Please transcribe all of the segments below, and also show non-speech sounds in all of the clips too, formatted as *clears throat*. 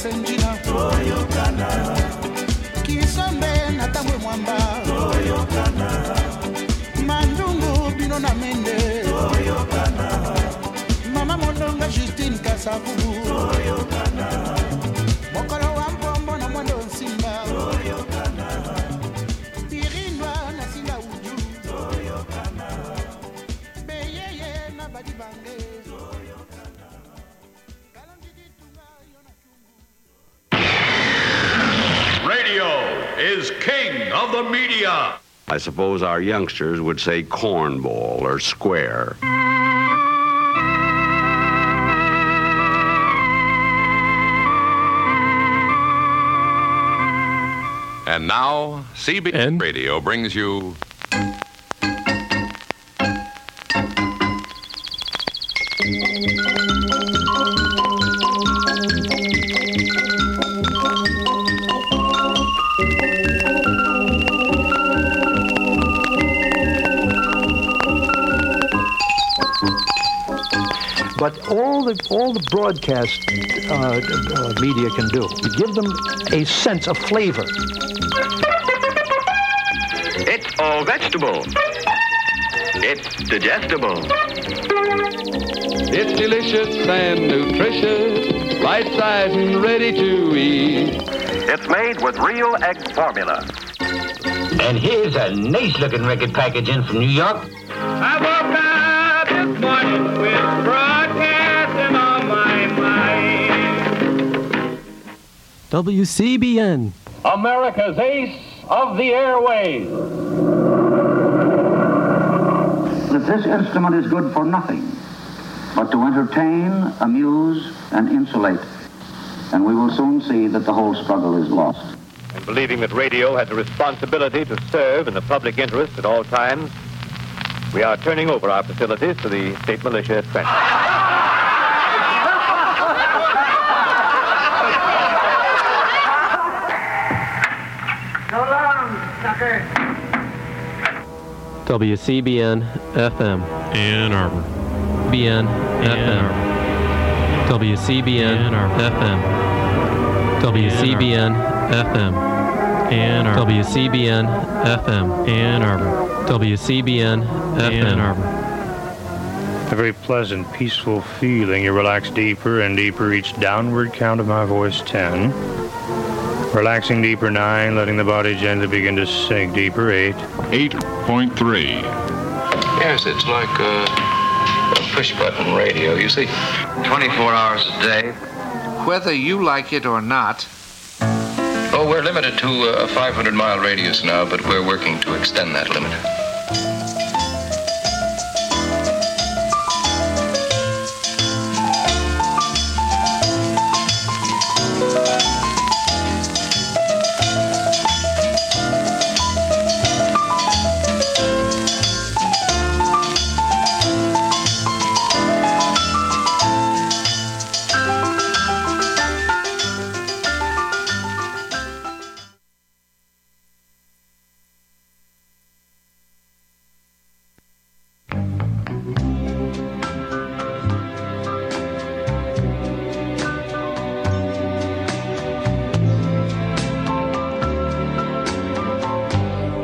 esenjina toyokana kisombe na ntango emwamba toyokana mandungu bino na mende. Toyokana mama molonga justine kasavubu. King of the media. I suppose our youngsters would say cornball or square. And now, CBN Radio brings you. All the the broadcast uh, uh, media can do, you give them a sense of flavor. It's all vegetable. It's digestible. It's delicious and nutritious, right size and ready to eat. It's made with real egg formula. And here's a nice looking record package in from New York. I WCBN. America's ace of the airways. that this instrument is good for nothing but to entertain, amuse, and insulate. And we will soon see that the whole struggle is lost. And believing that radio has a responsibility to serve in the public interest at all times, we are turning over our facilities to the state militia at Trenton. So long, sucker. WCBN FM. Ann Arbor. BN FM. WCBN FM. WCBN FM. Ann Arbor. WCBN FM. Ann Arbor. WCBN FM. Ann Arbor. A very pleasant, peaceful feeling. You relax deeper and deeper each downward count of my voice 10. Relaxing deeper 9, letting the body gently begin to sink deeper 8. 8.3. Yes, it's like a, a push button radio, you see. 24 hours a day. Whether you like it or not, Oh, we're limited to a 500 mile radius now, but we're working to extend that limit.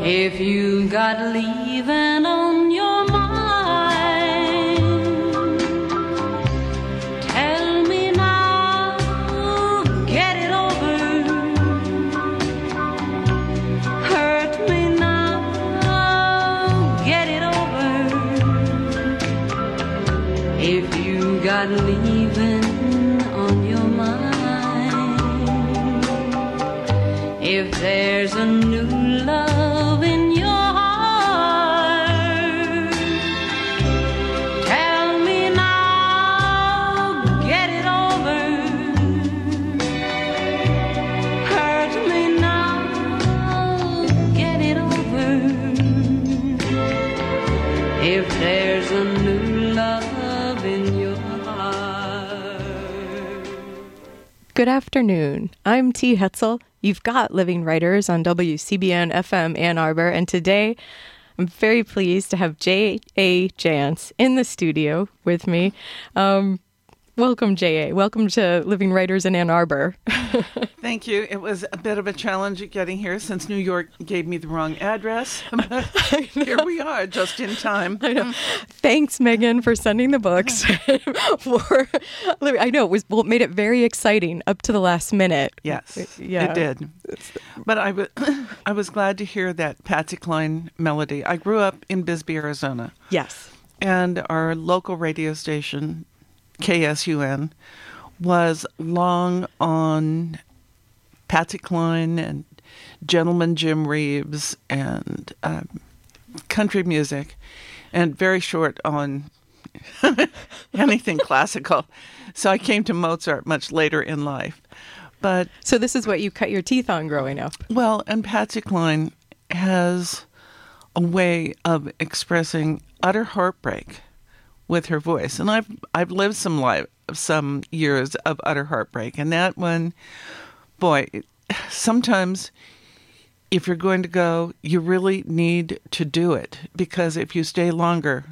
If you got leaving on your mind, Good afternoon. I'm T. Hetzel. You've got Living Writers on WCBN FM Ann Arbor, and today I'm very pleased to have J.A. Jance in the studio with me. Um, Welcome, J.A. Welcome to Living Writers in Ann Arbor. *laughs* Thank you. It was a bit of a challenge getting here since New York gave me the wrong address. *laughs* here we are, just in time. I know. Thanks, Megan, for sending the books. *laughs* for I know it was well, it made it very exciting up to the last minute. Yes, yeah, it did. But I was *clears throat* I was glad to hear that Patsy Cline melody. I grew up in Bisbee, Arizona. Yes, and our local radio station, KSUN, was long on Patsy Cline and Gentleman Jim Reeves and um, country music, and very short on *laughs* anything classical. So I came to Mozart much later in life. But so this is what you cut your teeth on growing up. Well, and Patsy Cline has a way of expressing utter heartbreak with her voice, and I've I've lived some life some years of utter heartbreak, and that one, boy, sometimes if you're going to go, you really need to do it because if you stay longer,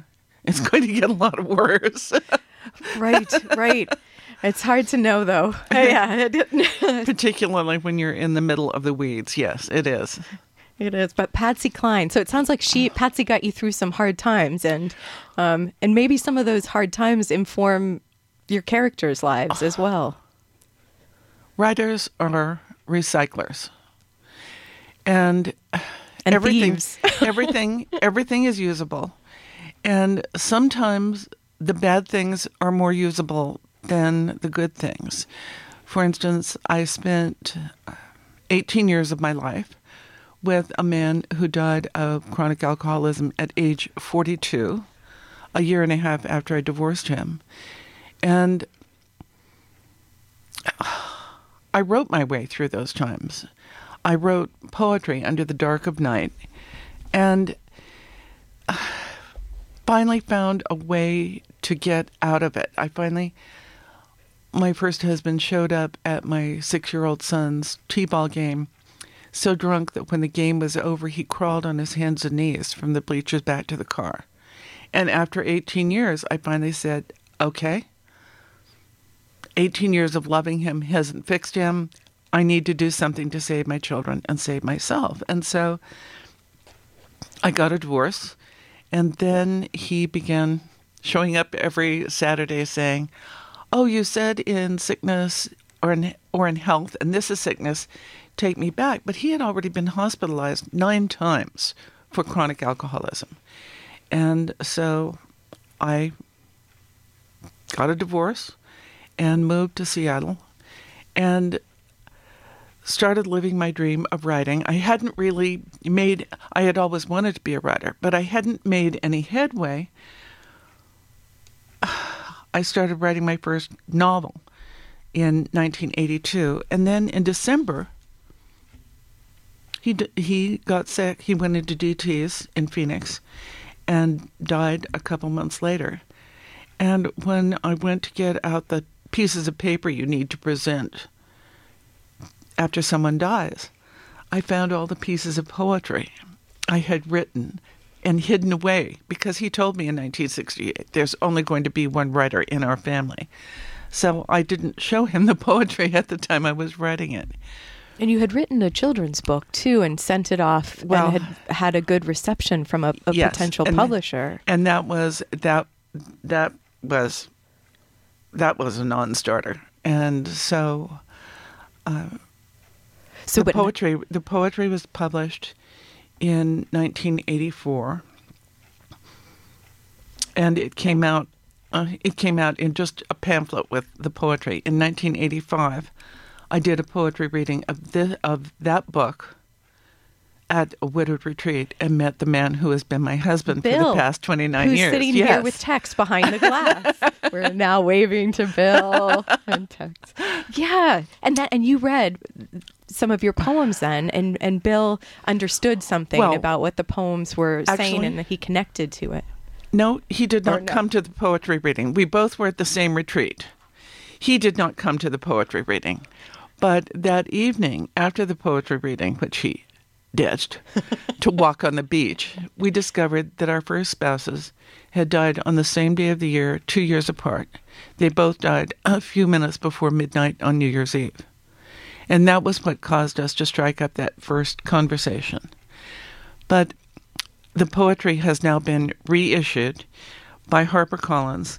it's mm. going to get a lot worse. *laughs* right, right. It's hard to know, though. *laughs* yeah, *laughs* particularly when you're in the middle of the weeds. Yes, it is. It is, but Patsy Cline. So it sounds like she, Patsy, got you through some hard times, and um, and maybe some of those hard times inform your characters' lives as well. Writers are recyclers, and, and everything, *laughs* everything, everything is usable, and sometimes the bad things are more usable than the good things. For instance, I spent 18 years of my life with a man who died of chronic alcoholism at age 42, a year and a half after I divorced him. And *sighs* I wrote my way through those times. I wrote poetry under the dark of night and *sighs* finally found a way to get out of it. I finally, my first husband showed up at my six year old son's T ball game so drunk that when the game was over, he crawled on his hands and knees from the bleachers back to the car. And after 18 years, I finally said, okay, 18 years of loving him hasn't fixed him. I need to do something to save my children and save myself. And so I got a divorce. And then he began showing up every Saturday saying, Oh, you said in sickness or in, or in health, and this is sickness, take me back. But he had already been hospitalized nine times for chronic alcoholism. And so I got a divorce and moved to Seattle and started living my dream of writing. I hadn't really made, I had always wanted to be a writer, but I hadn't made any headway. *sighs* I started writing my first novel in 1982, and then in December, he he got sick. He went into DTS in Phoenix, and died a couple months later. And when I went to get out the pieces of paper you need to present after someone dies, I found all the pieces of poetry I had written and hidden away because he told me in 1968 there's only going to be one writer in our family. So I didn't show him the *laughs* poetry at the time I was writing it. And you had written a children's book too and sent it off well, and had had a good reception from a, a yes, potential and, publisher. And that was that that was that was a non-starter. And so uh, so the poetry the poetry was published in 1984 and it came out uh, it came out in just a pamphlet with the poetry in 1985 I did a poetry reading of this, of that book at a widowed retreat and met the man who has been my husband Bill, for the past 29 who's years. sitting yes. here with Tex behind the glass. *laughs* We're now waving to Bill and Tex. Yeah, and that and you read some of your poems then and and Bill understood something well, about what the poems were actually, saying and that he connected to it. No, he did not no. come to the poetry reading. We both were at the same retreat. He did not come to the poetry reading. But that evening, after the poetry reading, which he ditched *laughs* to walk on the beach, we discovered that our first spouses had died on the same day of the year, two years apart. They both died a few minutes before midnight on New Year's Eve. And that was what caused us to strike up that first conversation. But the poetry has now been reissued by HarperCollins.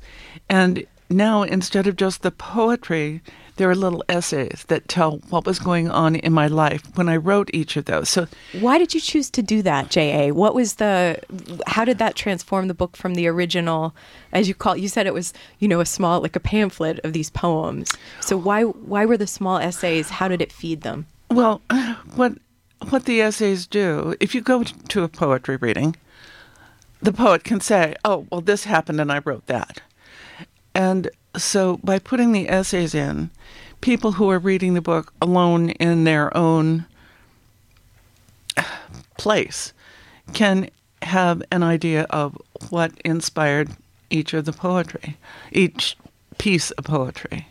And now, instead of just the poetry, there are little essays that tell what was going on in my life when I wrote each of those. So, why did you choose to do that, J.A.? What was the, how did that transform the book from the original, as you call it? You said it was, you know, a small, like a pamphlet of these poems. So, why, why were the small essays, how did it feed them? Well, what, what the essays do, if you go to a poetry reading, the poet can say, oh, well, this happened and I wrote that. And so by putting the essays in, people who are reading the book alone in their own place can have an idea of what inspired each of the poetry, each piece of poetry.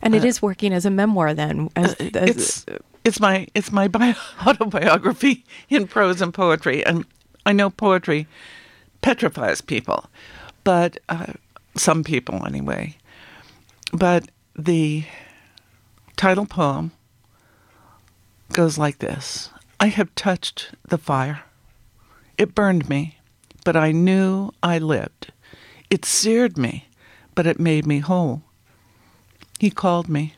And it uh, is working as a memoir then. As, as, it's it's my it's my *laughs* bio- autobiography in prose and poetry, and I know poetry petrifies people, but uh, some people anyway. But the title poem goes like this I have touched the fire. It burned me, but I knew I lived. It seared me, but it made me whole. He called me.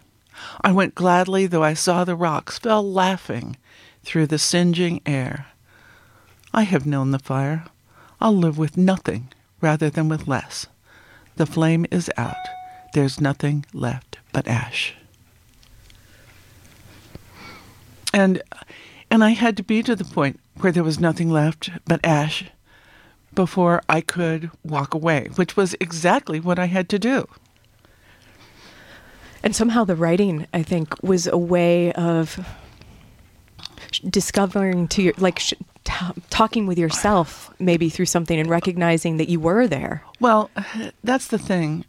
I went gladly, though I saw the rocks fell laughing through the singeing air. I have known the fire. I'll live with nothing rather than with less. The flame is out. There's nothing left but ash. And and I had to be to the point where there was nothing left but ash before I could walk away, which was exactly what I had to do. And somehow the writing, I think, was a way of discovering to your like sh- t- talking with yourself maybe through something and recognizing that you were there. Well, that's the thing.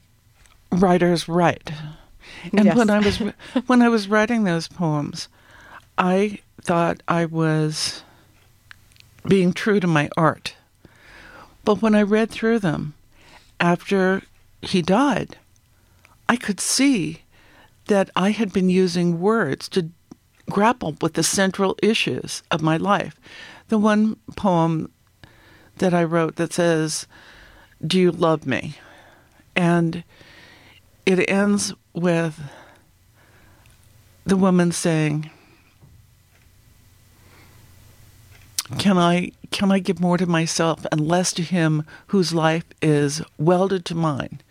Writers write. And yes. when I was when I was writing those poems, I thought I was being true to my art. But when I read through them after he died, I could see that I had been using words to grapple with the central issues of my life. The one poem that I wrote that says, Do you love me? And it ends with the woman saying, Can I can I give more to myself and less to him whose life is welded to mine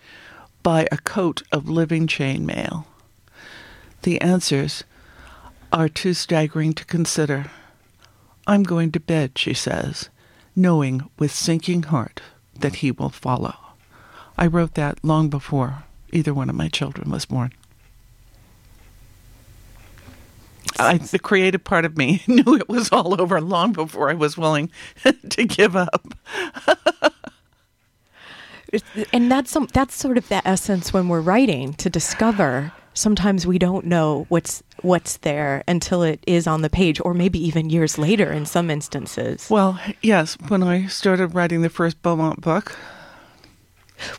by a coat of living chainmail? The answers are too staggering to consider. I'm going to bed, she says, knowing with sinking heart that he will follow. I wrote that long before either one of my children was born. I, the creative part of me *laughs* knew it was all over long before I was willing *laughs* to give up. and that's some, that's sort of the essence when we're writing to discover sometimes we don't know what's what's there until it is on the page or maybe even years later in some instances. Well, yes, when I started writing the first Beaumont book,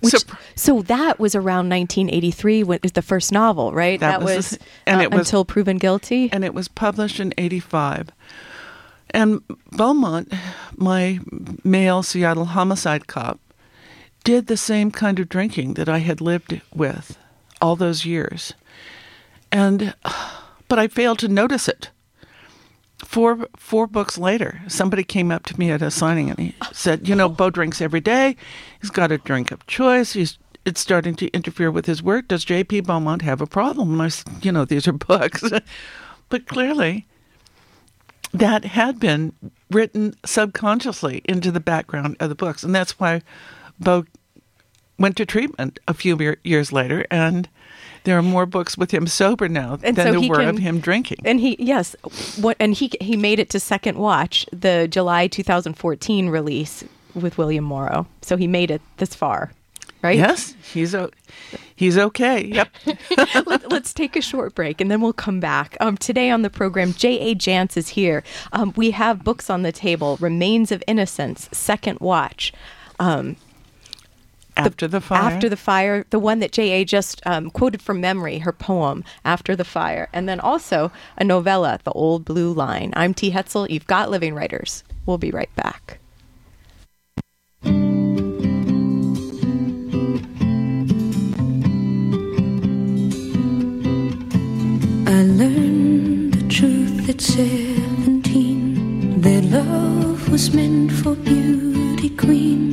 which, so, so, that was around 1983 when the first novel, right? That, that was, was and uh, it was, until proven guilty, and it was published in 85. And Beaumont, my male Seattle homicide cop, did the same kind of drinking that I had lived with all those years. And but I failed to notice it. Four four books later, somebody came up to me at a signing and he said, "You know, Bo drinks every day. He's got a drink of choice. He's it's starting to interfere with his work. Does J.P. Beaumont have a problem?" And I said, "You know, these are books." *laughs* but clearly, that had been written subconsciously into the background of the books, and that's why Bo went to treatment a few years later and there are more books with him sober now and than so there were can, of him drinking. And he, yes, what, and he he made it to Second Watch, the July 2014 release with William Morrow. So he made it this far. right? Yes, he's o- he's okay. Yep. *laughs* Let, us take a short break and then we'll come back. Um, today on the program, J.A. Jance is here. Um, we have books on the table Remains of Innocence, Second Watch. Um, after the, the, fire. After the fire, the one that J.A. just um, quoted from memory, her poem, After the Fire. And then also a novella, The Old Blue Line. I'm T. Hetzel. You've got Living Writers. We'll be right back. I learned the truth at seventeen that love was meant for beauty queens and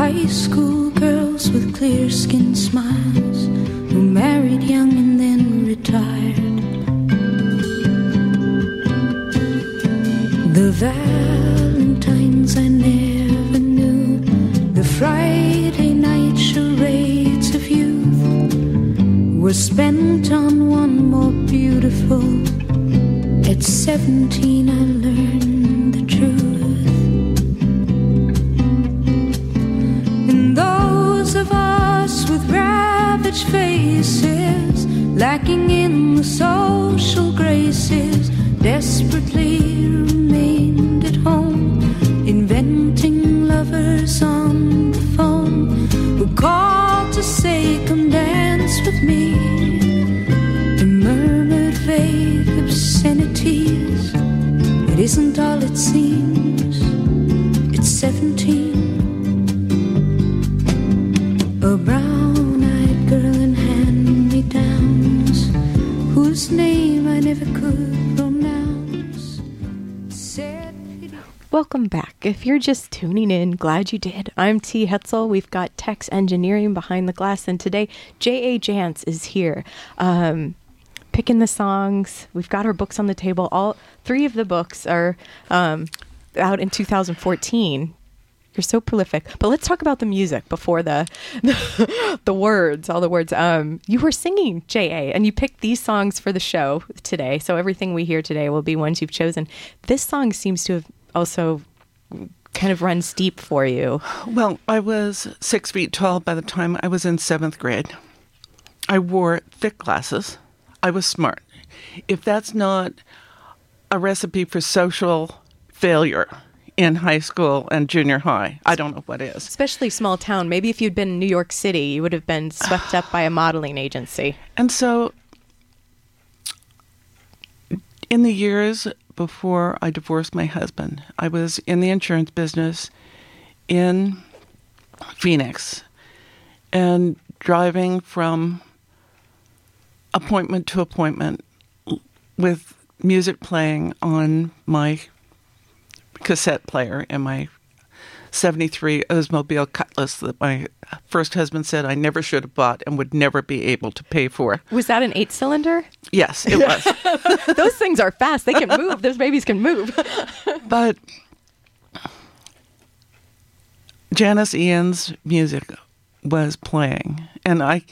high school girls with clear skinned smiles who married young and then retired. The Valentines I never knew, the Friday night charades of youth were spent on one more beautiful. At 17, I learned ravaged faces, lacking in the social graces, desperately remained at home, inventing lovers on the phone who called to say, Come dance with me. And murmured vague obscenities. It isn't all it seems, If you're just tuning in, glad you did. I'm T. Hetzel. We've got Tex Engineering behind the glass, and today J.A. Jance is here. Um, picking the songs. We've got our books on the table. All three of the books are um, out in 2014. You're so prolific. But let's talk about the music before the the, *laughs* the words, all the words. Um, you were singing J.A. and you picked these songs for the show today. So everything we hear today will be ones you've chosen. This song seems to have also kind of runs deep for you. Well, I was six feet tall by the time I was in seventh grade. I wore thick glasses. I was smart. If that's not a recipe for social failure in high school and junior high, I don't know what is. Especially small town. Maybe if you'd been in New York City, you would have been swept up by a modeling agency. *sighs* And so, in the years before I divorced my husband, I was in the insurance business in Phoenix and driving from appointment to appointment with music playing on my cassette player and my 73 Oldsmobile Cutlass that my first husband said I never should have bought and would never be able to pay for. Was that an eight cylinder? Yes, it was. *laughs* Those things are fast. They can move. Those babies can move. *laughs* but Janis Ian's music was playing, and I,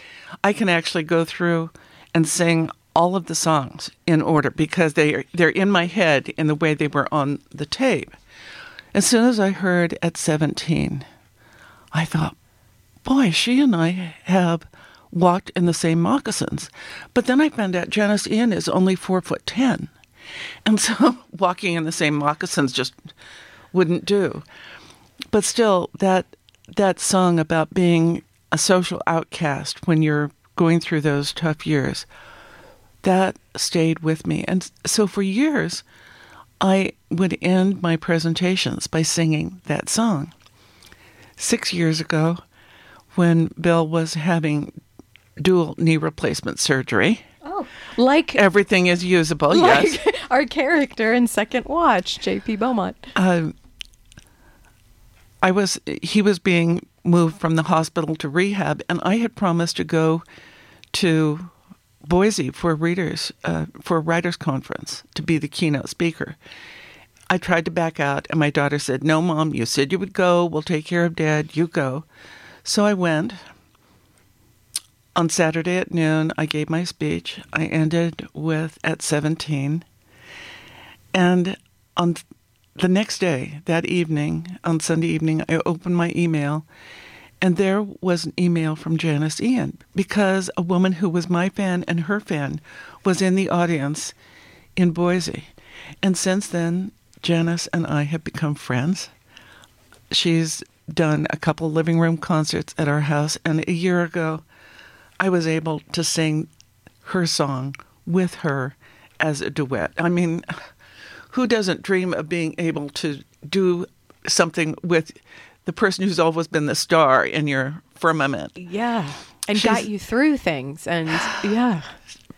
I can actually go through and sing all of the songs in order because they they're in my head in the way they were on the tape. As soon as I heard at 17, I thought, boy, she and I have walked in the same moccasins. But then I found out Janis Ian is only four foot ten. And so *laughs* walking in the same moccasins just wouldn't do. But still, that that song about being a social outcast when you're going through those tough years, that stayed with me. And so for years, I would end my presentations by singing that song. Six years ago, when Bill was having dual knee replacement surgery, oh, like everything is usable. like yes, *laughs* our character in Second Watch, J.P. Beaumont. Um, I was he was being moved from the hospital to rehab, and I had promised to go to Boise for readers uh, for a writers conference to be the keynote speaker. I tried to back out, and my daughter said, "No, mom, you said you would go. We'll take care of dad. You go." So I went. On Saturday at noon, I gave my speech. I ended with at 17. And on the next day, that evening, on Sunday evening, I opened my email And there was an email from Janis Ian because a woman who was my fan and her fan was in the audience in Boise. And since then, Janis and I have become friends. She's done a couple living room concerts at our house, and a year ago, I was able to sing her song with her as a duet. I mean, who doesn't dream of being able to do something with the person who's always been the star in your firmament? Yeah. And She's- got you through things. And *sighs* yeah.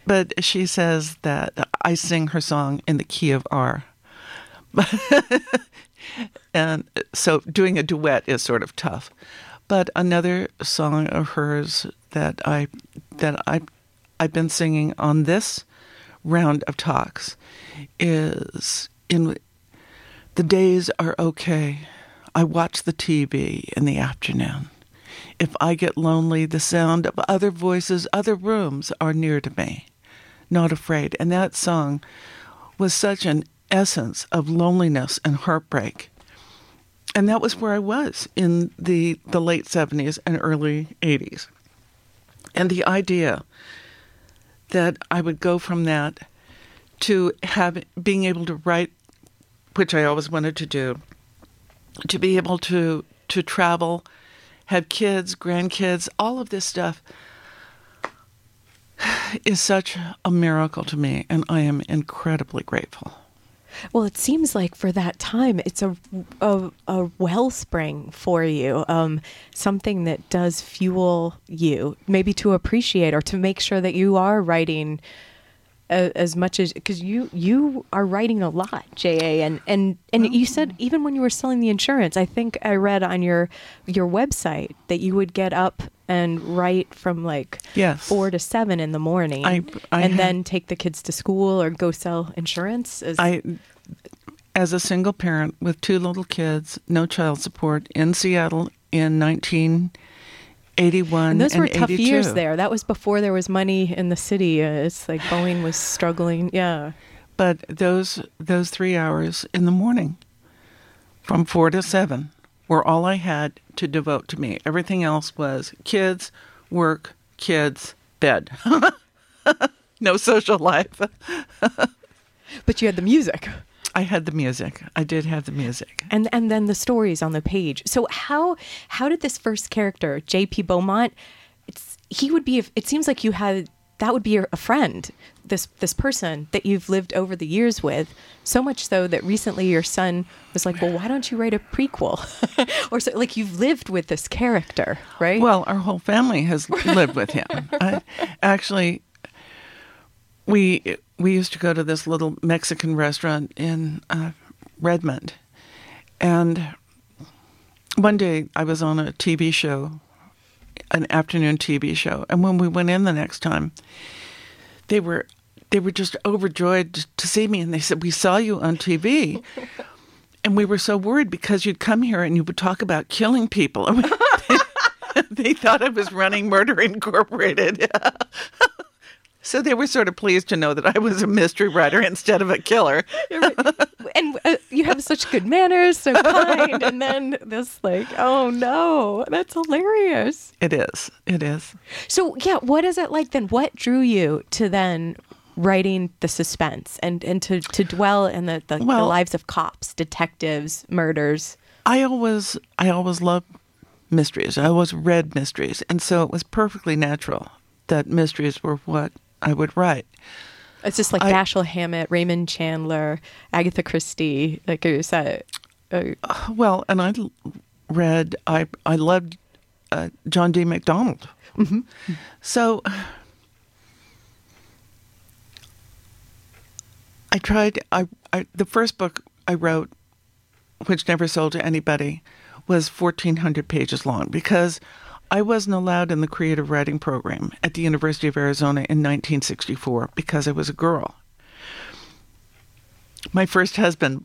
But she says that I sing her song in the key of R. *laughs* and uh, so doing a duet is sort of tough. But another song of hers that I that I I've been singing on this round of talks is in the days are okay. I watch the TV in the afternoon. If I get lonely, the sound of other voices, other rooms are near to me. Not afraid. And that song was such an essence of loneliness and heartbreak. And that was where I was in the, the late 70s and early 80s. And the idea that I would go from that to have being able to write, which I always wanted to do, to be able to to travel, have kids, grandkids, all of this stuff is such a miracle to me, and I am incredibly grateful. Well, it seems like for that time, it's a a, a wellspring for you, um, something that does fuel you, maybe to appreciate or to make sure that you are writing as much as because you you are writing a lot, Ja, and and and you said mm-hmm. even when you were selling the insurance, I think I read on your your website that you would get up and write from like Yes. four to seven in the morning, I- I and had- then take the kids to school or go sell insurance. Is, I, as a single parent with two little kids, no child support in Seattle in 1981 And those were and tough 82. years there. That was before there was money in the city. Uh, it's like Boeing was struggling. Yeah. But those those three hours in the morning, from four to seven, were all I had to devote to me. Everything else was kids, work, kids, bed. *laughs* no social life. *laughs* but you had the music. I had the music. I did have the music. And and then the stories on the page. So how how did this first character, J.P. Beaumont, it's he would be it seems like you had that would be a friend, this this person that you've lived over the years with, so much so that recently your son was like, "Well, why don't you write a prequel?" *laughs* or so like you've lived with this character, right? Well, our whole family has *laughs* lived with him. I, actually, we we used to go to this little Mexican restaurant in uh, Redmond, and one day I was on a TV show, an afternoon TV show, and when we went in the next time, they were they were just overjoyed to- to see me, and they said, "We saw you on TV." *laughs* And we were so worried because you'd come here and you would talk about killing people. *laughs* *laughs* they thought I was running Murder Incorporated. So they were sort of pleased to know that I was a mystery writer instead of a killer. *laughs* and uh, you have such good manners, so kind, and then this like, oh no, that's hilarious. It is. It is. So yeah, what is it like then? What drew you to then writing the suspense and and to to dwell in the the, the lives of cops, detectives, murders? I always I always loved mysteries. I always read mysteries, and so it was perfectly natural that mysteries were what I would write. It's just like Dashiell Hammett, Raymond Chandler, Agatha Christie. Like you said, uh, Well, and I read I I loved uh, John D. MacDonald. Mhm. So I tried. I, I the first book I wrote, which never sold to anybody, was fourteen hundred pages long because I wasn't allowed in the creative writing program at the University of Arizona in 1964 because I was a girl. My first husband,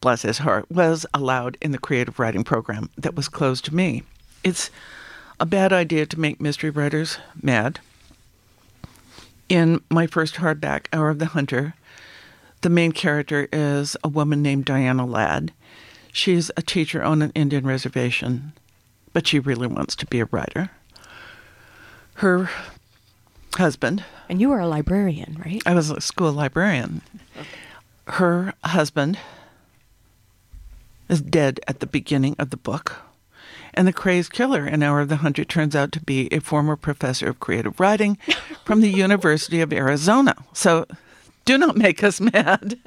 bless his heart, was allowed in the creative writing program that was closed to me. It's a bad idea to make mystery writers mad. In my first hardback, Hour of the Hunter, the main character is a woman named Diana Ladd. She's a teacher on an Indian reservation, but she really wants to be a writer. Her husband. And you were a librarian, right? I was a school librarian. Her husband is dead at the beginning of the book. And the crazed killer in Hour of the Hunter turns out to be a former professor of creative writing from the *laughs* University of Arizona. So do not make us *laughs* mad.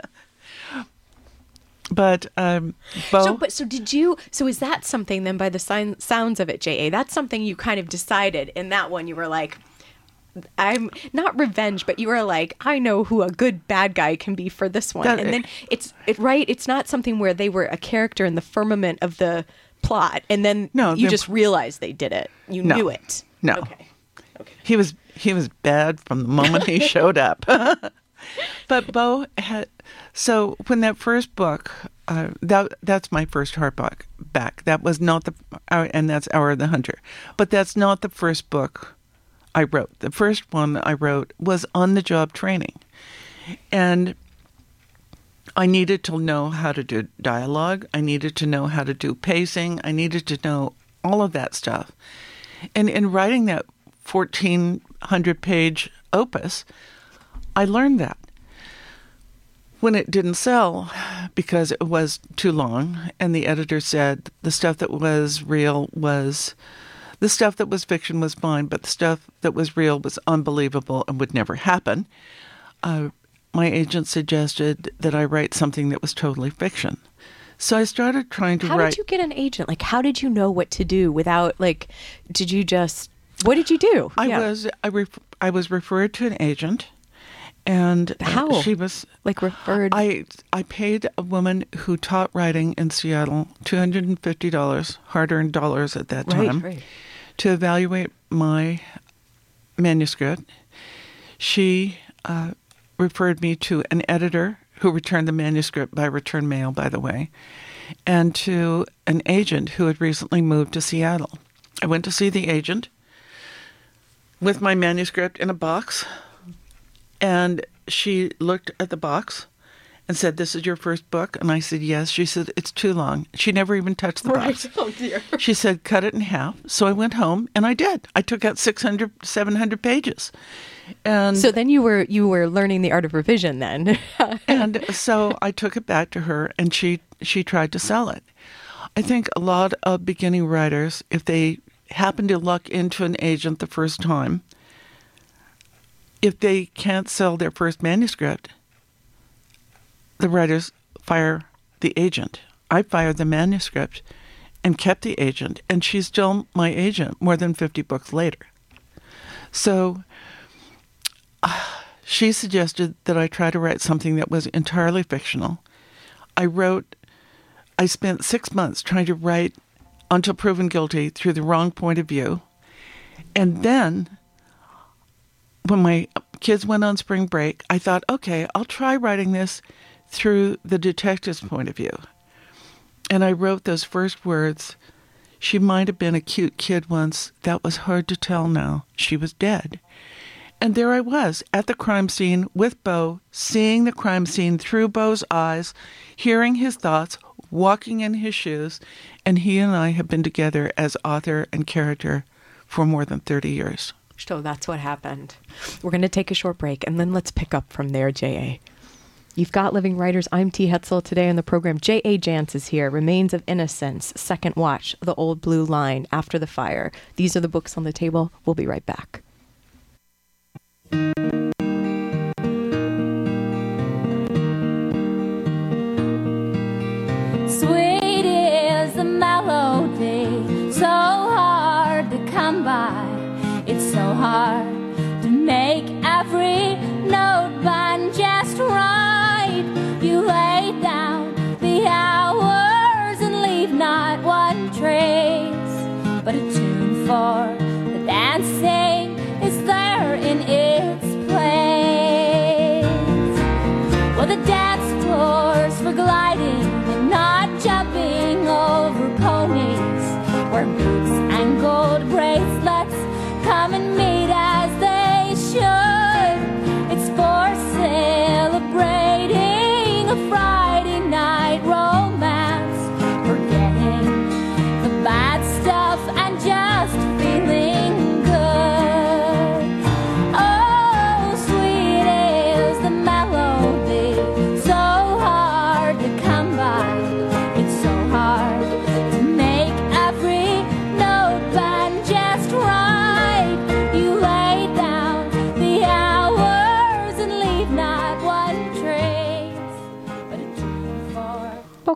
But um, Bo, So, but so did you? So is that something then? By the sign, sounds of it, Ja, that's something you kind of decided in that one. You were like, I'm not revenge, but you were like, I know who a good bad guy can be for this one. That- and then it's it right. It's not something where they were a character in the firmament of the plot, and then No, you just realized they did it. You No. knew it. No. okay. Okay. He was he was bad from the moment he *laughs* showed up. *laughs* but Bo had so when that first book uh, that that's my first hardback back. That was not the uh, and that's Hour of the Hunter. But that's not the first book I wrote. The first one I wrote was on the job training. And I needed to know how to do dialogue. I needed to know how to do pacing. I needed to know all of that stuff. And in writing that 1400 page opus, I learned that. When it didn't sell because it was too long, and the editor said the stuff that was real was the stuff that was fiction was fine, but the stuff that was real was unbelievable and would never happen. Uh, my agent suggested that I write something that was totally fiction. So I started trying to How write. How did you get an agent? Like, how did you know what to do without like? Did you just? What did you do? I Yeah. was I, ref- I was referred to an agent, and How? she was like referred. I I paid a woman who taught writing in Seattle two hundred and fifty dollars, hard earned dollars at that Right, time, right. to evaluate my manuscript. She uh, referred me to an editor who returned the manuscript by return mail, by the way, and to an agent who had recently moved to Seattle. I went to see the agent with my manuscript in a box, and she looked at the box and said, This is your first book? And I said, Yes. She said, It's too long. She never even touched the box. *laughs* Oh dear. She said, cut it in half. So I went home and I did. I took out 600, 700 pages. And So then you were you were learning the art of revision then. *laughs* and so I took it back to her and she she tried to sell it. I think a lot of beginning writers, if they happen to luck into an agent the first time, if they can't sell their first manuscript, the writers fire the agent. I fired the manuscript and kept the agent, and she's still my agent more than 50 books later. So uh, she suggested that I try to write something that was entirely fictional. I wrote, I spent six months trying to write Until Proven Guilty through the wrong point of view. And then, when my kids went on spring break, I thought, okay, I'll try writing this through the detective's point of view. And I wrote those first words. She might have been a cute kid once. That was hard to tell now. She was dead. And there I was at the crime scene with Bo, seeing the crime scene through Bo's eyes, hearing his thoughts, walking in his shoes, and he and I have been together as author and character for more than 30 years. So that's what happened. We're going to take a short break and then let's pick up from there, J.A. You've got Living Writers. I'm T. Hetzel. Today on the program, J.A. Jance is here. Remains of Innocence, Second Watch, The Old Blue Line, After the Fire. These are the books on the table. We'll be right back.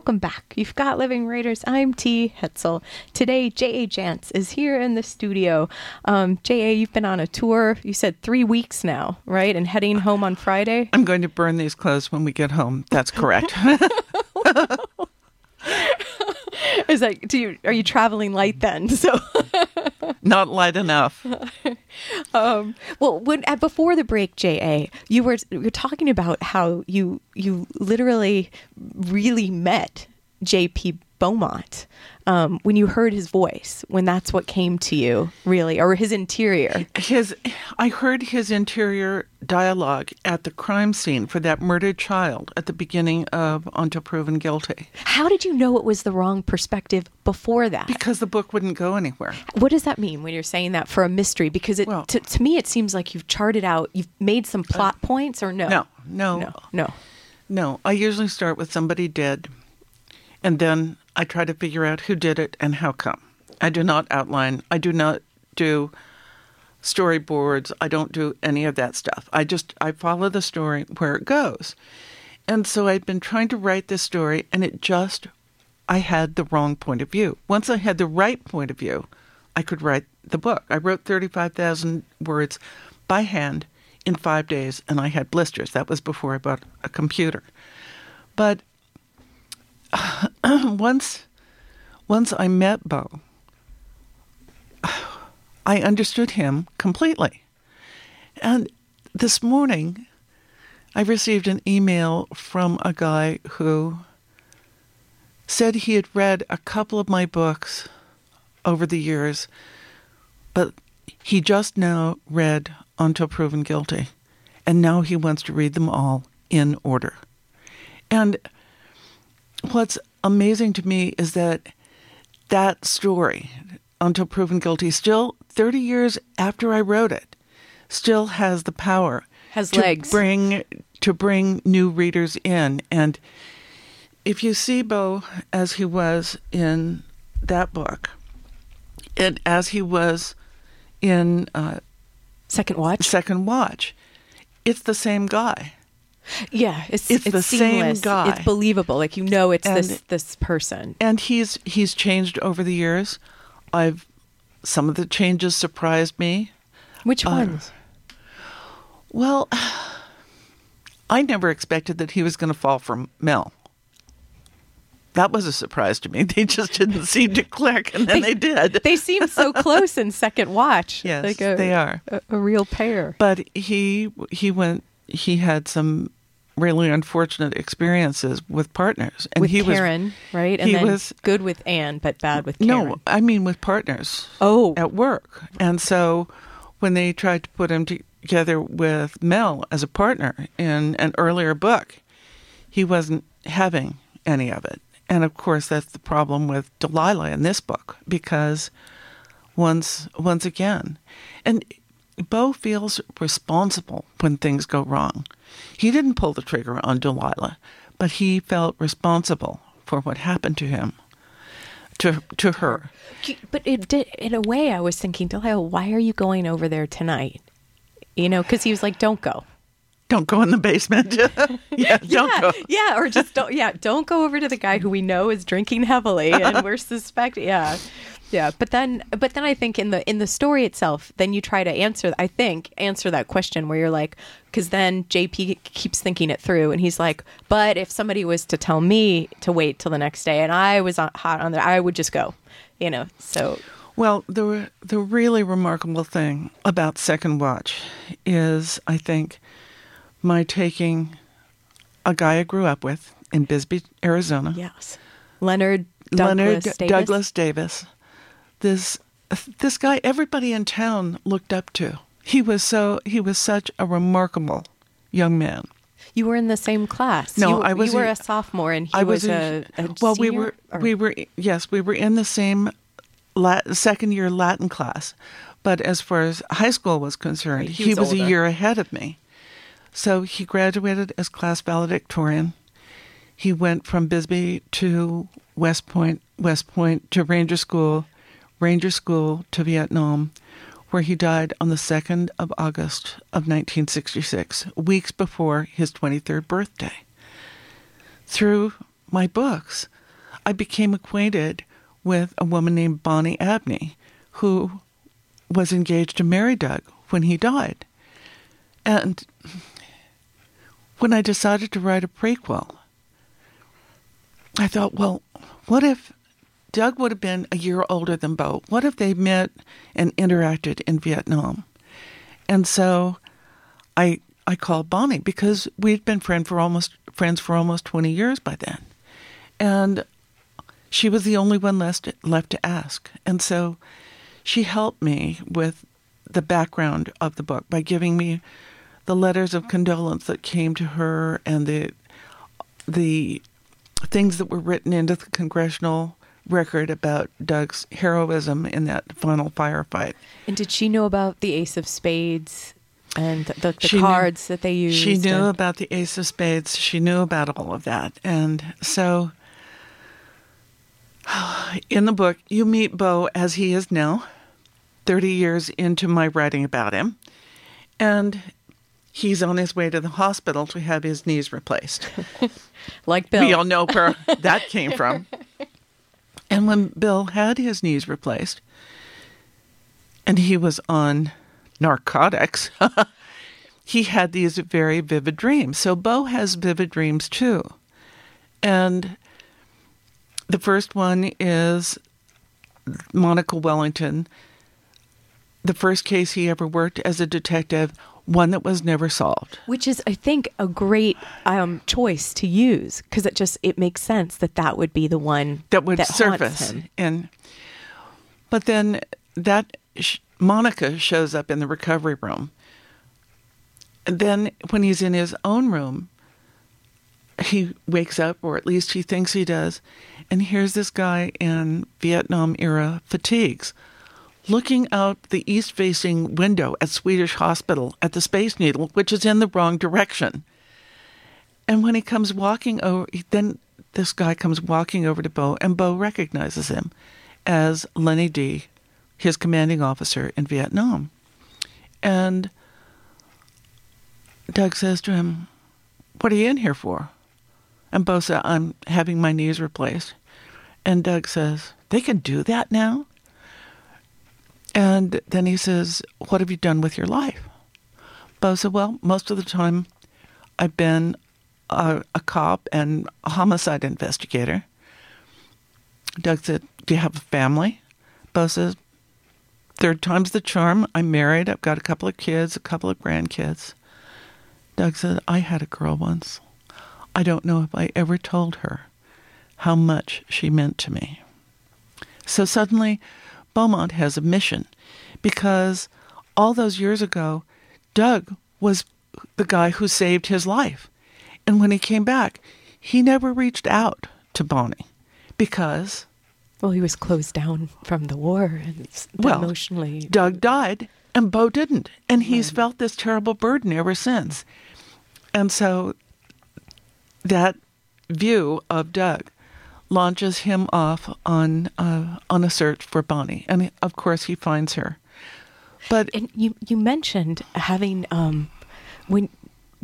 Welcome back. You've got Living Writers. I'm T. Hetzel. Today, J.A. Jance is here in the studio. Um, J.A., you've been on a tour, you said three weeks now, right? And heading home on Friday? I'm going to burn these clothes when we get home. That's correct. *laughs* *laughs* *laughs* Is that do you are you traveling light then? *laughs* So not light enough. *laughs* um, well, when uh, before the break, Ja, you were you were talking about how you you literally really met J.P. Beaumont um, when you heard his voice, when that's what came to you, really, or his interior. His, I heard his interior dialogue at the crime scene for that murdered child at the beginning of Until Proven Guilty. How did you know it was the wrong perspective before that? Because the book wouldn't go anywhere. What does that mean when you're saying that for a mystery? Because it, well, to, to me, it seems like you've charted out, you've made some plot uh, points, or no? No, no, no, no. No, I usually start with somebody dead and then I try to figure out who did it and how come. I do not outline, I do not do storyboards, I don't do any of that stuff. I just I follow the story where it goes. And so I'd been trying to write this story and it just I had the wrong point of view. Once I had the right point of view, I could write the book. I wrote 35,000 words by hand in 5 days and I had blisters. That was before I bought a computer. But *coughs* once once I met Bo, *sighs* I understood him completely. And this morning, I received an email from a guy who said he had read a couple of my books over the years, but he just now read Until Proven Guilty, and now he wants to read them all in order. And what's amazing to me is that that story, Until Proven Guilty, still 30 years after I wrote it, still has the power has to legs. bring to bring new readers in. And if you see Bo as he was in that book and as he was in uh, Second Watch? Second Watch it's the same guy yeah, it's it's, it's the seamless. same guy. It's believable. Like you know, it's And- this this person. and he's he's changed over the years. I've some of the changes surprised me. Which Uh, ones? Well, *sighs* I never expected that he was going to fall from Mel. That was a surprise to me. *laughs* They just didn't seem to *laughs* click, and then they, did. They seem so *laughs* close in Second Watch. Yes, like a, they are. a, a real pair. But he he went. He had some really unfortunate experiences with partners, and with he Karen, right? And he then was good with Anne, but bad with Karen. No, I mean with partners. Oh, at work, and so when they tried to put him together with Mel as a partner in an earlier book, he wasn't having any of it. And of course, that's the problem with Delilah in this book because once once again, and Bo feels responsible when things go wrong. He didn't pull the trigger on Delilah, but he felt responsible for what happened to him, to to her. But it did, in a way, I was thinking, Delilah, why are you going over there tonight? You know, because he was like, "Don't go." Don't go in the basement. *laughs* *laughs* yeah, don't yeah, go. yeah, or just don't. Yeah, don't go over to the guy who we know is drinking heavily, and we're *laughs* suspecting. Yeah, yeah. But then, but then I think in the in the story itself, then you try to answer. I think answer that question where you're like, because then JP keeps thinking it through, and he's like, but if somebody was to tell me to wait till the next day, and I was on, hot on there, I would just go. You know, so Well, the the really remarkable thing about Second Watch is, I think, my taking a guy I grew up with in Bisbee, Arizona. Yes, Leonard Douglas Leonard Davis. Douglas Davis. This this guy, everybody in town looked up to. He was so he was such a remarkable young man. You were in the same class. No, you, I was You were a- a, sophomore, and he I was, was a, a well. we were or- we were yes, we were in the same Lat- second year Latin class, but as far as high school was concerned, Right, he he, was was, a year ahead of me. So he graduated as class valedictorian. He went from Bisbee to West Point, West Point to Ranger School, Ranger School to Vietnam, where he died on the 2nd of August of 1966, weeks before his 23rd birthday. Through my books, I became acquainted with a woman named Bonnie Abney, who was engaged to marry Doug when he died. And when I decided to write a prequel, I thought, well, what if Doug would have been a year older than Bo? What if they met and interacted in Vietnam? And so I I called Bonnie because we'd been friend for almost friends for almost 20 years by then. And she was the only one left left to ask. And so she helped me with the background of the book by giving me the letters of condolence that came to her and the the things that were written into the congressional record about Doug's heroism in that final firefight. And did she know about the Ace of Spades and the, the She knew- cards that they used? She knew and- about the Ace of Spades. She knew about all of that. And so *sighs* in the book, you meet Bo as he is now, 30 years into my writing about him. And he's on his way to the hospital to have his knees replaced. *laughs* like Bill. We all know where that came from. *laughs* And when Bill had his knees replaced, and he was on narcotics, *laughs* he had these very vivid dreams. So Bo has vivid dreams too. And the first one is Monica Wellington, the first case he ever worked as a detective, one that was never solved. which is i think a great um, choice to use because it just it makes sense that that would be the one that would haunts surface and but then that sh- monica shows up in the recovery room. And then when he's in his own room he wakes up or at least he thinks he does and here's this guy in vietnam era fatigues looking out the east facing window at swedish hospital at the space needle which is in the wrong direction and when he comes walking over, then this guy comes walking over to Bo, and Bo recognizes him as Lenny D, his commanding officer in Vietnam. And Doug says to him, What are you in here for? And Bo says, I'm having my knees replaced. And Doug says, They can do that now? And then he says, What have you done with your life? Bo said, Well, most of the time I've been a, a cop and a homicide investigator. Doug said, Do you have a family? Bo says, Third time's the charm. I'm married. I've got a couple of kids, a couple of grandkids. Doug said, I had a girl once. I don't know if I ever told her how much she meant to me. So suddenly, Beaumont has a mission because all those years ago, Doug was the guy who saved his life. And when he came back, he never reached out to Bonnie because. Well, he was closed down from the war and Well, emotionally. Doug died and Bo didn't. And he's felt this terrible burden ever since. And so that view of Doug launches him off on uh, on a search for Bonnie. And of course, he finds her. But and you you mentioned having um when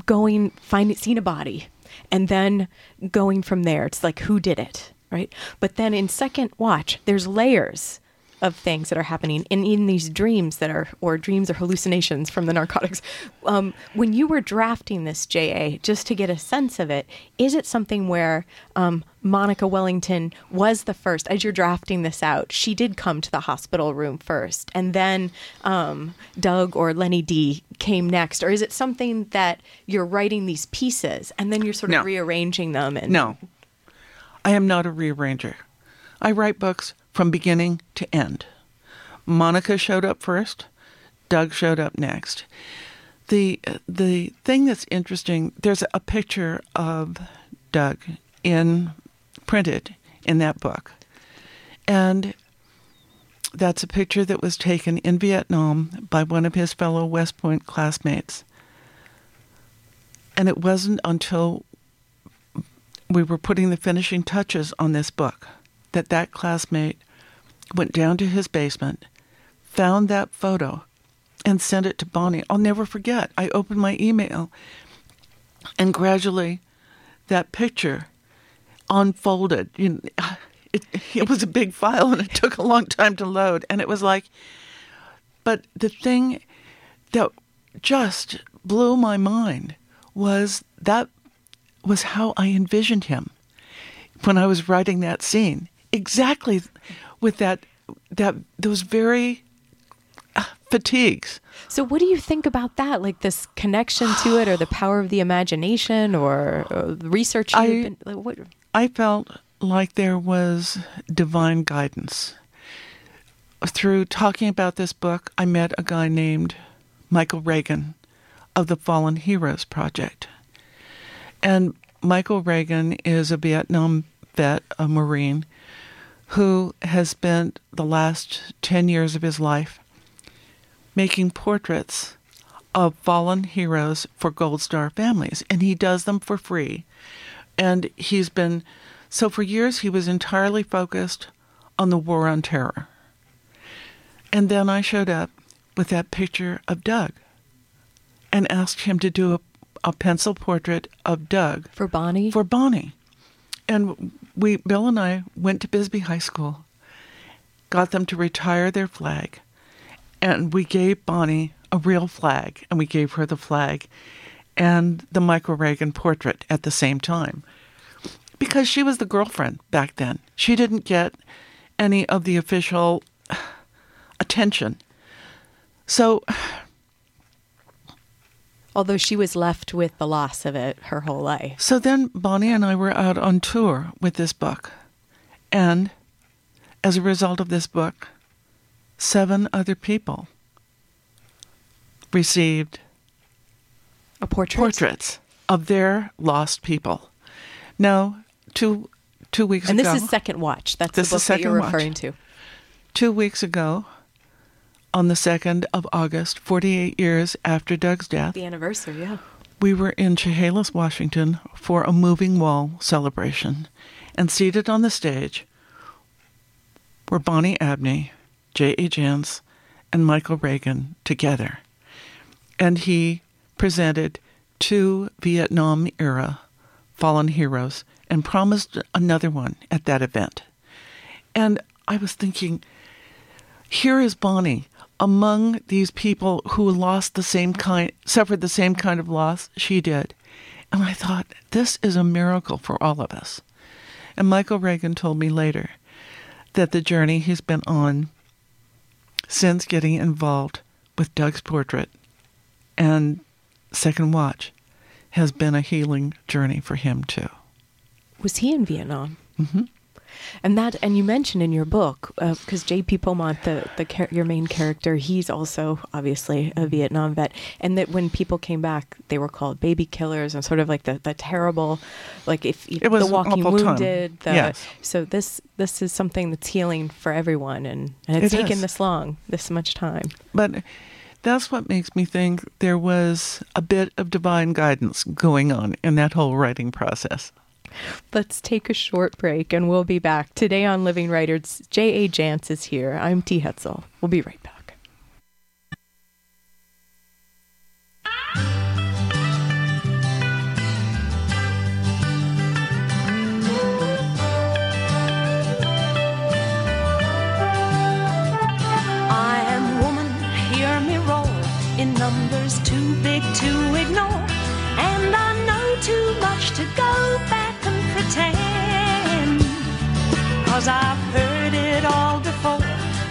going finding seeing a body and then going from there it's like who did it right but then in second watch there's layers of things that are happening and in these dreams that are or dreams or hallucinations from the narcotics um, when you were drafting this ja just to get a sense of it is it something where um, monica wellington was the first as you're drafting this out she did come to the hospital room first and then um, doug or lenny d came next or is it something that you're writing these pieces and then you're sort of No. rearranging them and No. I am not a rearranger. I write books from beginning to end. Monica showed up first, Doug showed up next. The the thing that's interesting, there's a picture of Doug in printed in that book. And that's a picture that was taken in Vietnam by one of his fellow West Point classmates. And it wasn't until we were putting the finishing touches on this book that that classmate went down to his basement, found that photo, and sent it to Bonnie. I'll never forget. I opened my email, and gradually, that picture unfolded. You know, *sighs* it, it was a big file and it took a long time to load. And it was like, but the thing that just blew my mind was that was how I envisioned him when I was writing that scene. Exactly with that that those very uh, fatigues. So, what do you think about that? Like this connection to it, or the *sighs* power of the imagination, or, or the research I- been? Like, what? I felt like there was divine guidance. Through talking about this book, I met a guy named Michael Reagan of the Fallen Heroes Project. And Michael Reagan is a Vietnam vet, a Marine, who has spent the last 10 years of his life making portraits of fallen heroes for Gold Star families. And he does them for free. And he's been, so for years, he was entirely focused on the war on terror. And then I showed up with that picture of Doug and asked him to do a, a pencil portrait of Doug. For Bonnie? For Bonnie. And we, Bill and I, went to Bisbee High School, got them to retire their flag, and we gave Bonnie a real flag, and we gave her the flag and the Michael Reagan portrait at the same time. Because she was the girlfriend back then. She didn't get any of the official *sighs* attention. So, Although she was left with the loss of it her whole life. so then Bonnie and I were out on tour with this book. And as a result of this book, seven other people received a portrait? portraits of their lost people. Now, two two weeks And ago, and this is Second Watch. That's the book that you're Second Watch. referring to. two weeks ago, on the 2nd of August, 48 years after Doug's death, The anniversary, yeah. we were in Chehalis, Washington for a moving wall celebration. And seated on the stage were Bonnie Abney, J.A. Jance, and Michael Reagan together. And he presented two Vietnam era fallen heroes and promised another one at that event. And I was thinking, here is Bonnie among these people who lost the same kind, suffered the same kind of loss she did. And I thought, this is a miracle for all of us. And Michael Reagan told me later that the journey he's been on since getting involved with Doug's portrait and Second Watch has been a healing journey for him too. Was he in Vietnam? hmm And that, and you mentioned in your book, uh, because J.P. Beaumont, the the your main character, he's also obviously a Vietnam vet, and that when people came back, they were called baby killers and sort of like the, the terrible, like if you- It was the walking wounded. The, Yes. So this this is something that's healing for everyone, and, and it's It taken is. this long, this much time. But that's what makes me think there was a bit of divine guidance going on in that whole writing process. Let's take a short break and we'll be back. Today on Living Writers, J.A. Jance is here. I'm T. Hetzel. We'll be right back.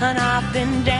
And I've been down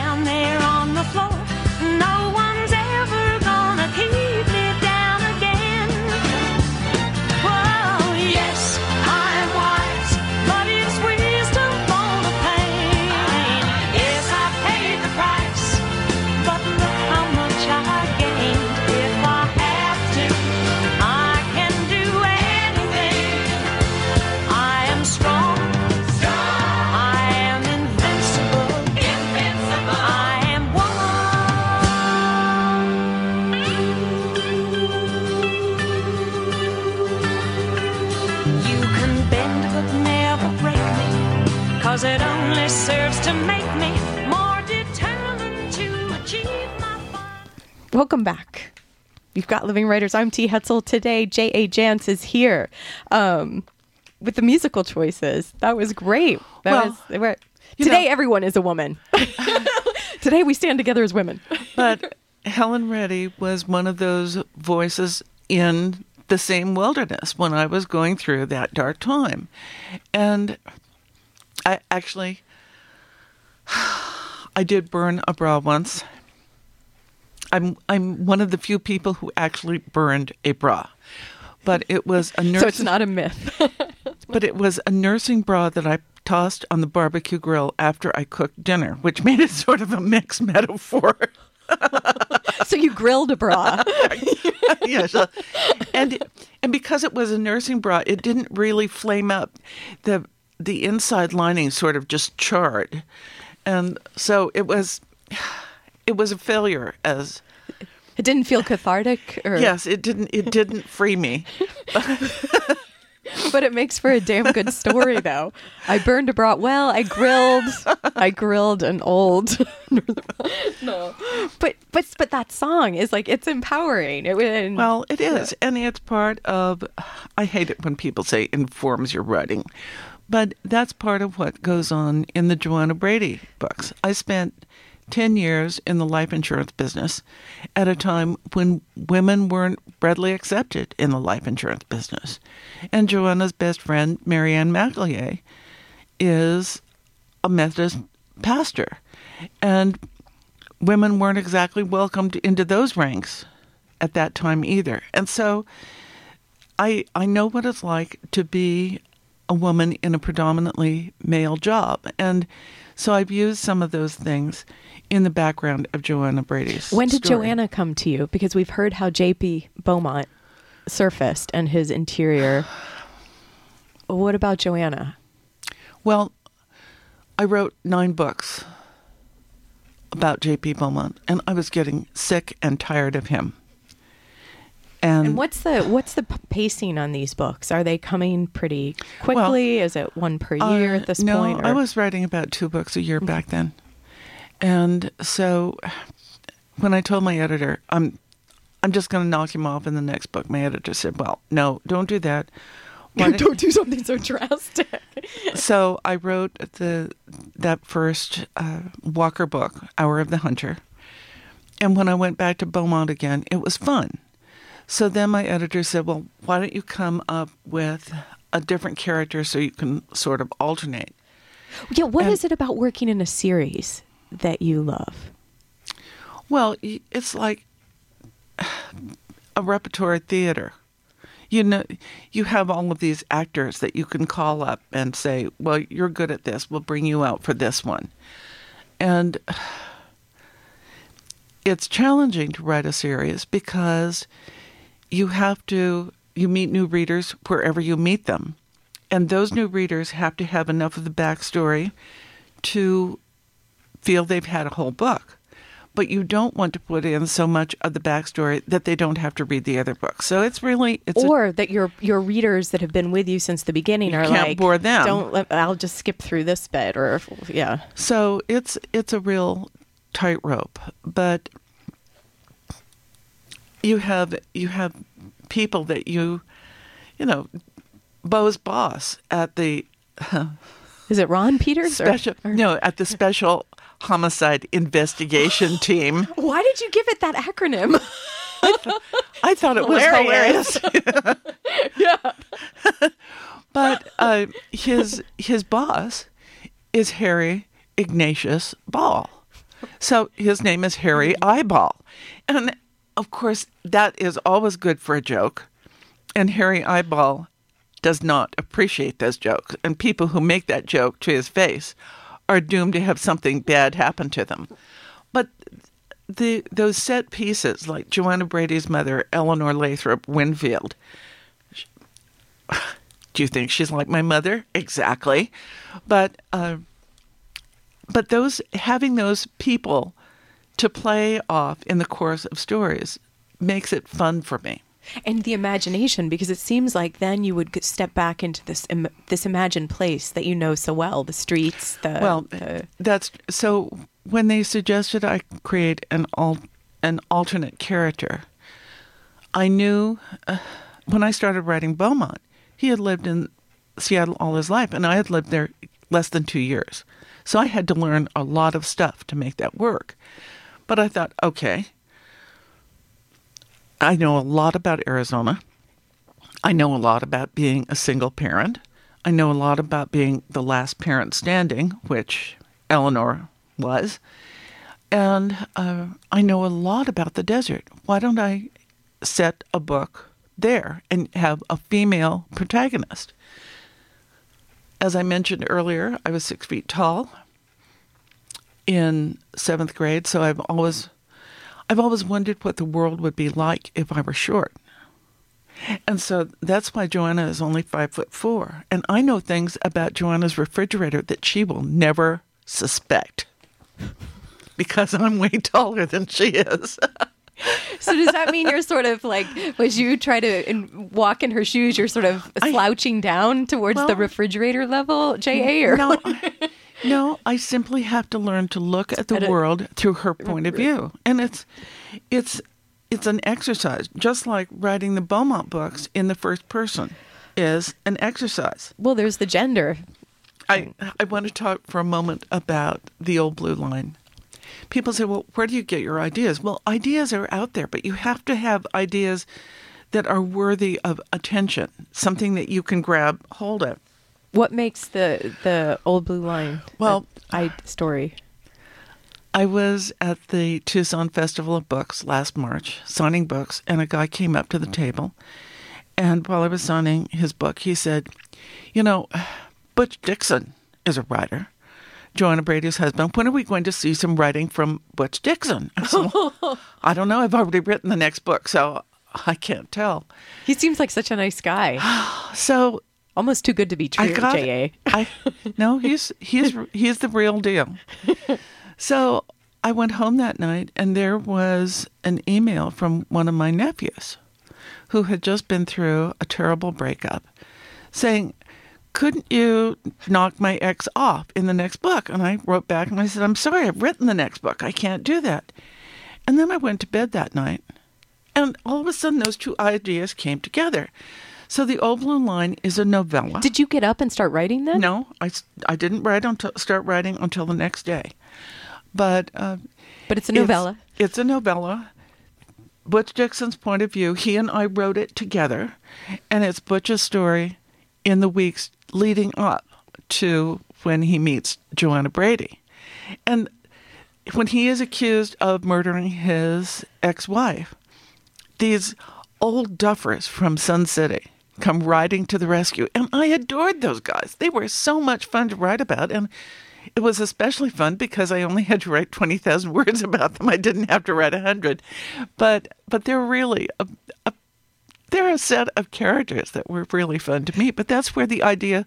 Living Writers. I'm T. Hetzel. Today, J.A. Jance is here. Um, with the musical choices. That was great. That Well, was today. know- everyone is a woman. *laughs* today we stand together as women. but Helen Reddy was one of those voices in the same wilderness when I was going through that dark time. And I actually *sighs* I did burn a bra once. I'm I'm one of the few people who actually burned a bra. But it was a nurse *laughs* So it's not a myth. *laughs* but it was a nursing bra that I tossed on the barbecue grill after I cooked dinner, which made it *laughs* sort of a mixed metaphor. so you grilled a bra. yes, uh, and and because it was a nursing bra, it didn't really flame up. the The inside lining sort of just charred, and so it was *sighs* it was a failure. As It didn't feel cathartic, or yes, it didn't it didn't free me. *laughs* but it makes for a damn good story, though. I burned a bra. Well, I grilled. I grilled an old. *laughs* no, but but but that song is like it's empowering. It and, Well, it is, and it's part of. I hate it when people say informs your writing, but that's part of what goes on in the Joanna Brady books. I spent 10 years in the life insurance business at a time when women weren't readily accepted in the life insurance business. And Joanna's best friend, Marianne Maculyea, is a Methodist pastor. And women weren't exactly welcomed into those ranks at that time either. And so I I know what it's like to be a woman in a predominantly male job. And so I've used some of those things in the background of Joanna Brady's. When did story. Joanna come to you? Because we've heard how J.P. Beaumont surfaced and his interior. *sighs* What about Joanna? Well, I wrote nine books about J.P. Beaumont, and I was getting sick and tired of him. And, And what's the what's the pacing on these books? Are they coming pretty quickly? Is it one per year Uh, at this no, point? I was writing about two books a year back then, and so when I told my editor, "I'm, I'm just going to knock him off in the next book," my editor said, "Well, no, don't do that. *laughs* Don't- Don't do *laughs* something so drastic. *laughs* so I wrote the that first uh, Walker book, Hour of the Hunter, and when I went back to Beaumont again, it was fun. So then my editor said, "Well, why don't you come up with a different character so you can sort of alternate?" yeah, what And- is it about working in a series that you love? Well, it's like a repertory theater. You know, you have all of these actors that you can call up and say, "Well, you're good at this. We'll bring you out for this one." And *sighs* it's challenging to write a series because you have to you meet new readers wherever you meet them. And those new readers have to have enough of the backstory to feel they've had a whole book. But you don't want to put in so much of the backstory that they don't have to read the other books. So it's really it's a- or that your your readers that have been with you since the beginning are like, bore them. Don't let, I'll just skip through this bit, or yeah. So it's it's a real tightrope, but you have you have people that you you know Bo's boss at the *laughs* is it Ron Peters or- special no at the special homicide investigation *gasps* team. Why did you give it that acronym? *laughs* I thought it was hilarious. *laughs* yeah. but uh, his his boss is Harry Ignatius Ball. So his name is Harry Eyeball. And of course, that is always good for a joke. And Harry Eyeball does not appreciate those jokes. And people who make that joke to his face are doomed to have something bad happen to them. But the those set pieces, like Joanna Brady's mother, Eleanor Lathrop Winfield, *sighs* do you think she's like my mother? Exactly. But uh, but those having those people to play off in the course of stories makes it fun for me. and the imagination because it seems like then you would step back into this Im- this imagined place that you know so well the streets the well, the- that's so. When they suggested I create an al- an alternate character, I knew uh, when I started writing Beaumont, he had lived in Seattle all his life, and I had lived there less than two years. So I had to learn a lot of stuff to make that work. But I thought, okay, I know a lot about Arizona. I know a lot about being a single parent. I know a lot about being the last parent standing, which Eleanor was. And uh, I know a lot about the desert. Why don't I set a book there and have a female protagonist? As I mentioned earlier, I was six feet tall in seventh grade, so I've always I've always wondered what the world would be like if I were short. And so that's why Joanna is only five foot four. And I know things about Joanna's refrigerator that she will never suspect *laughs* because I'm way taller than she is. *laughs* So does that mean you're sort of like, as you try to in, walk in her shoes, you're sort of slouching down towards the refrigerator level, JA? Or No, I- *laughs* no, I simply have to learn to look at the At a- world through her point of view, and it's it's it's an exercise, just like writing the Beaumont books in the first person is an exercise. Well, there's the gender. I I want to talk for a moment about the old blue line. People say, "Well, where do you get your ideas?" Well, ideas are out there, but you have to have ideas that are worthy of attention, something that you can grab hold of. What makes the the old blue line? Well, I story. I was at the Tucson Festival of Books last March signing books, and a guy came up to the table. And while I was signing his book, he said, You know, Butch Dixon is a writer. Joanna Brady's husband. When are we going to see some writing from Butch Dixon? I said, "Well, *laughs* I don't know. I've already written the next book, so I can't tell. He seems like such a nice guy. *sighs* So almost too good to be true, I got, JA. I no, he's he's he's the real deal. *laughs* So I went home that night, and there was an email from one of my nephews, who had just been through a terrible breakup, saying, "Couldn't you knock my ex off in the next book?" And I wrote back and I said, "I'm sorry, I've written the next book. I can't do that." And then I went to bed that night, and all of a sudden, those two ideas came together. So the Old Blue Line is a novella. Did you get up and start writing then? No, I, I didn't write until start writing until the next day. But uh, But it's a novella. It's, a novella. Butch Dixon's point of view. He and I wrote it together, and it's Butch's story in the weeks leading up to when he meets Joanna Brady, and when he is accused of murdering his ex-wife. These old duffers from Sun City come riding to the rescue, and I adored those guys. They were so much fun to write about, and it was especially fun because I only had to write twenty thousand *laughs* words about them. I didn't have to write a hundred, but but they're really a, a they're a set of characters that were really fun to meet. But that's where the idea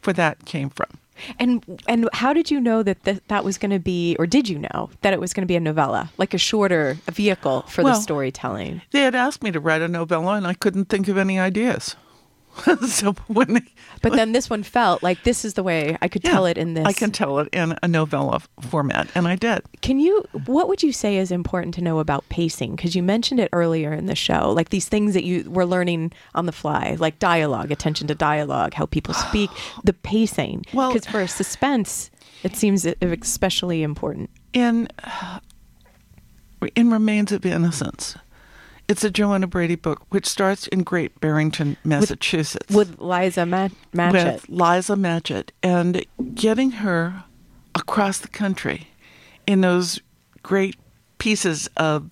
for that came from. And and how did you know that th- that was going to be, or did you know that it was going to be a novella, like a shorter a vehicle for the storytelling? They had asked me to write a novella, and I couldn't think of any ideas. *laughs* so when they, But then this one felt like this is the way I could Yeah, tell it in this. I can tell it in a novella format, and I did. Can you? What would you say is important to know about pacing? Because you mentioned it earlier in the show, like these things that you were learning on the fly, like dialogue, attention to dialogue, how people *sighs* speak, the pacing. Well- because for a suspense, it seems especially important. in in Remains of Innocence. It's a Joanna Brady book, which starts in Great Barrington, Massachusetts, With Liza Ma- Matchett. with Liza Matchett, and getting her across the country in those great pieces of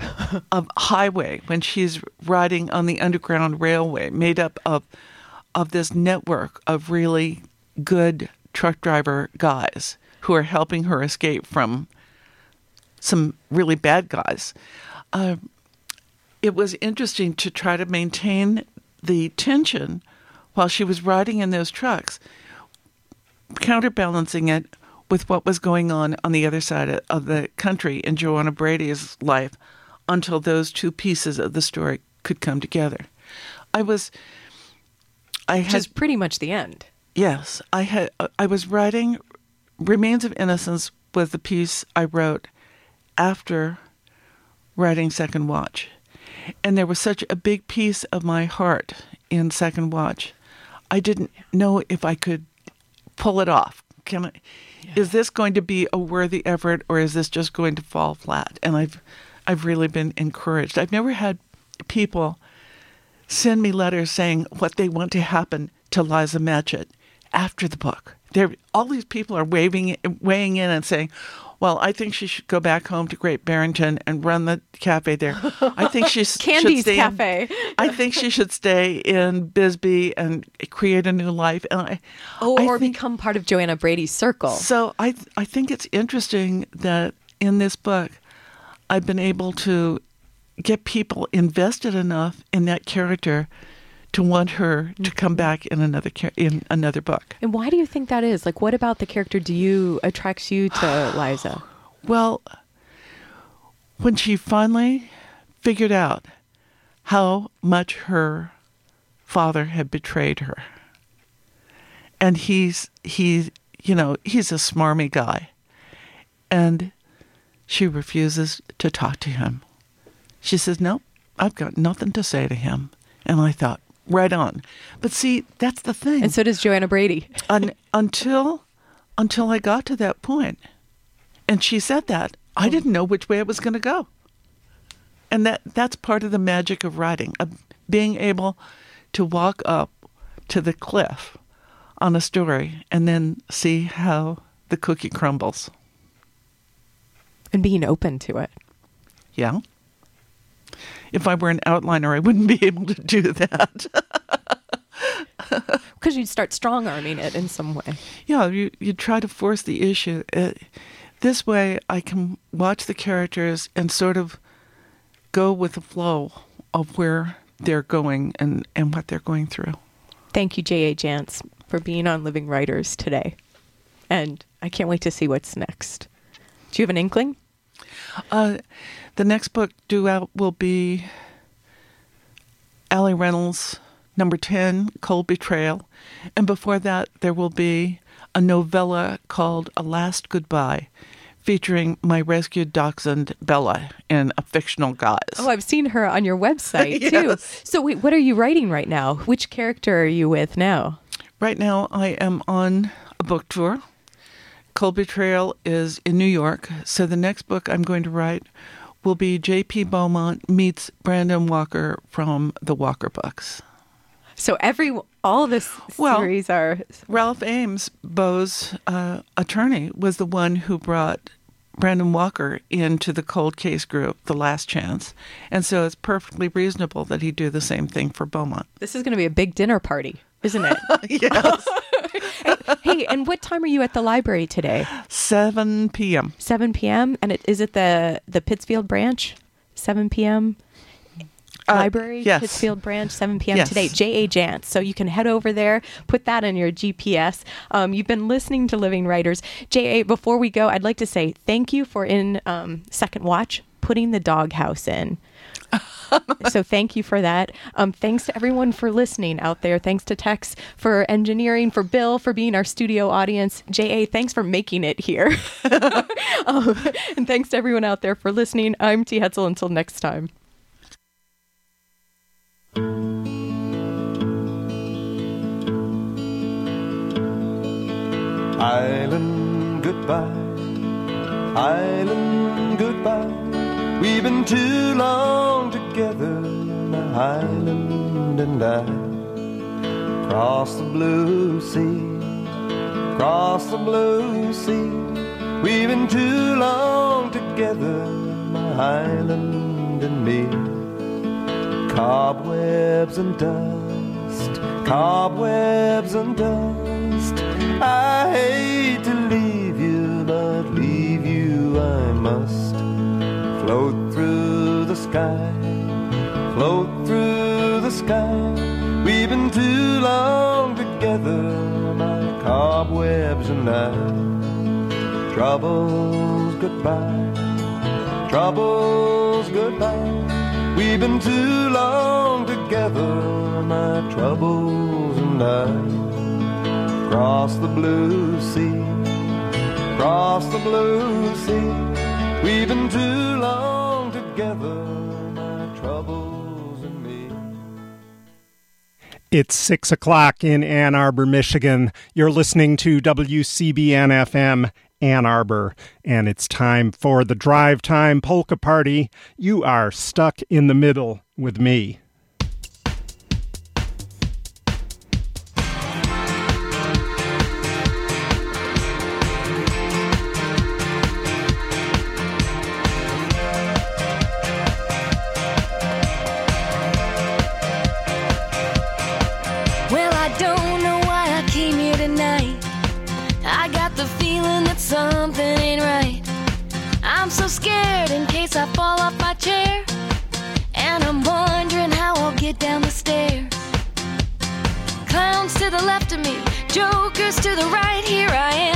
*laughs* of highway when she's riding on the underground railway, made up of of this network of really good truck driver guys who are helping her escape from some really bad guys. Uh, it was interesting to try to maintain the tension while she was riding in those trucks, counterbalancing it with what was going on on the other side of- the country in Joanna Brady's life until those two pieces of the story could come together. I was I Which had is pretty much the end. Yes, I had. Uh, I was writing "Remains of Innocence" was the piece I wrote after writing Second Watch, and there was such a big piece of my heart in Second Watch. I didn't know if I could pull it off. Can I? Is this going to be a worthy effort, or is this just going to fall flat? And I've, I've really been encouraged. I've never had people send me letters saying what they want to happen to Liza Matchett after the book. There, all these people are waving, weighing in and saying, "Well, I think she should go back home to Great Barrington and run the cafe there. I think she s- *laughs* should Candy's stay in- Cafe. I think she should stay in Bisbee and create a new life." And I, Oh, I or think- become part of Joanna Brady's circle. so I I think it's interesting that in this book, I've been able to get people invested enough in that character to want her to come mm-hmm. back in another in another book. And why do you think that is? Like, what about the character do you attracts you to *sighs* Liza? Well, when she finally figured out how much her father had betrayed her, and he's he you know he's a smarmy guy, and she refuses to talk to him. She says, "Nope, I've got nothing to say to him." And I thought, right on. But see, that's the thing. And so does Joanna Brady. *laughs* Un- until until I got to that point, and she said that I didn't know which way it was going to go. And that that's part of the magic of writing, of being able to walk up to the cliff on a story and then see how the cookie crumbles. And being open to it. Yeah. If I were an outliner, I wouldn't be able to do that. *laughs* Because you'd start strong arming it in some way. yeah, you you try to force the issue. Uh, this way, I can watch the characters and sort of go with the flow of where they're going and and what they're going through. Thank you, J.A. Jance, for being on Living Writers today. And I can't wait to see what's next. Do you have an inkling? Uh, the next book due out will be Ali Reynolds, number 10, Cold Betrayal. And before that, there will be a novella called A Last Goodbye, featuring my rescued dachshund, Bella, in a fictional guise. Oh, I've seen her on your website *laughs* too. So, wait, what are you writing right now? Which character are you with now? Right now, I am on a book tour. Cold Betrayal is in New York, so the next book I'm going to write will be J.P. Beaumont meets Brandon Walker from the Walker books. So every all this Well, series are Ralph Ames, Bo's uh, attorney, was the one who brought Brandon Walker into the cold case group, The Last Chance. And so it's perfectly reasonable that he do the same thing for Beaumont. this is going to be a big dinner party, isn't it? *laughs* yes. *laughs* hey, and what time are you at the library today? 7 p.m. 7 p.m. And it, is it the the Pittsfield branch? 7 p.m. Library, yes. Pittsfield branch, 7 p.m. Yes. today. J.A. Jance. So you can head over there, put that in your GPS. Um, you've been listening to Living Writers. J.A., before we go, I'd like to say thank you for in um, Second Watch putting the doghouse in. *laughs* so thank you for that. Um, thanks to everyone for listening out there. Thanks to Tex for engineering, for Bill for being our studio audience. Ja, thanks for making it here. um, *laughs* and thanks to everyone out there for listening. I'm T. Hetzel. Until next time. Island goodbye, island goodbye. We've been too long together, my island and I. Cross the blue sea, cross the blue sea. We've been too long together, my island and me. Cobwebs and dust, cobwebs and dust. I hate to leave you, but leave you I must. Float through the sky, float through the sky. We've been too long together, my cobwebs and I. Troubles goodbye, troubles goodbye. We've been too long together, my troubles and I. Cross the blue sea, cross the blue sea. We've been too long together, my troubles and me. It's 6 o'clock in Ann Arbor, Michigan. You're listening to WCBN FM Ann Arbor, and it's time for the Drive Time Polka Party. You are stuck in the middle with me. coasters to the right, here I am.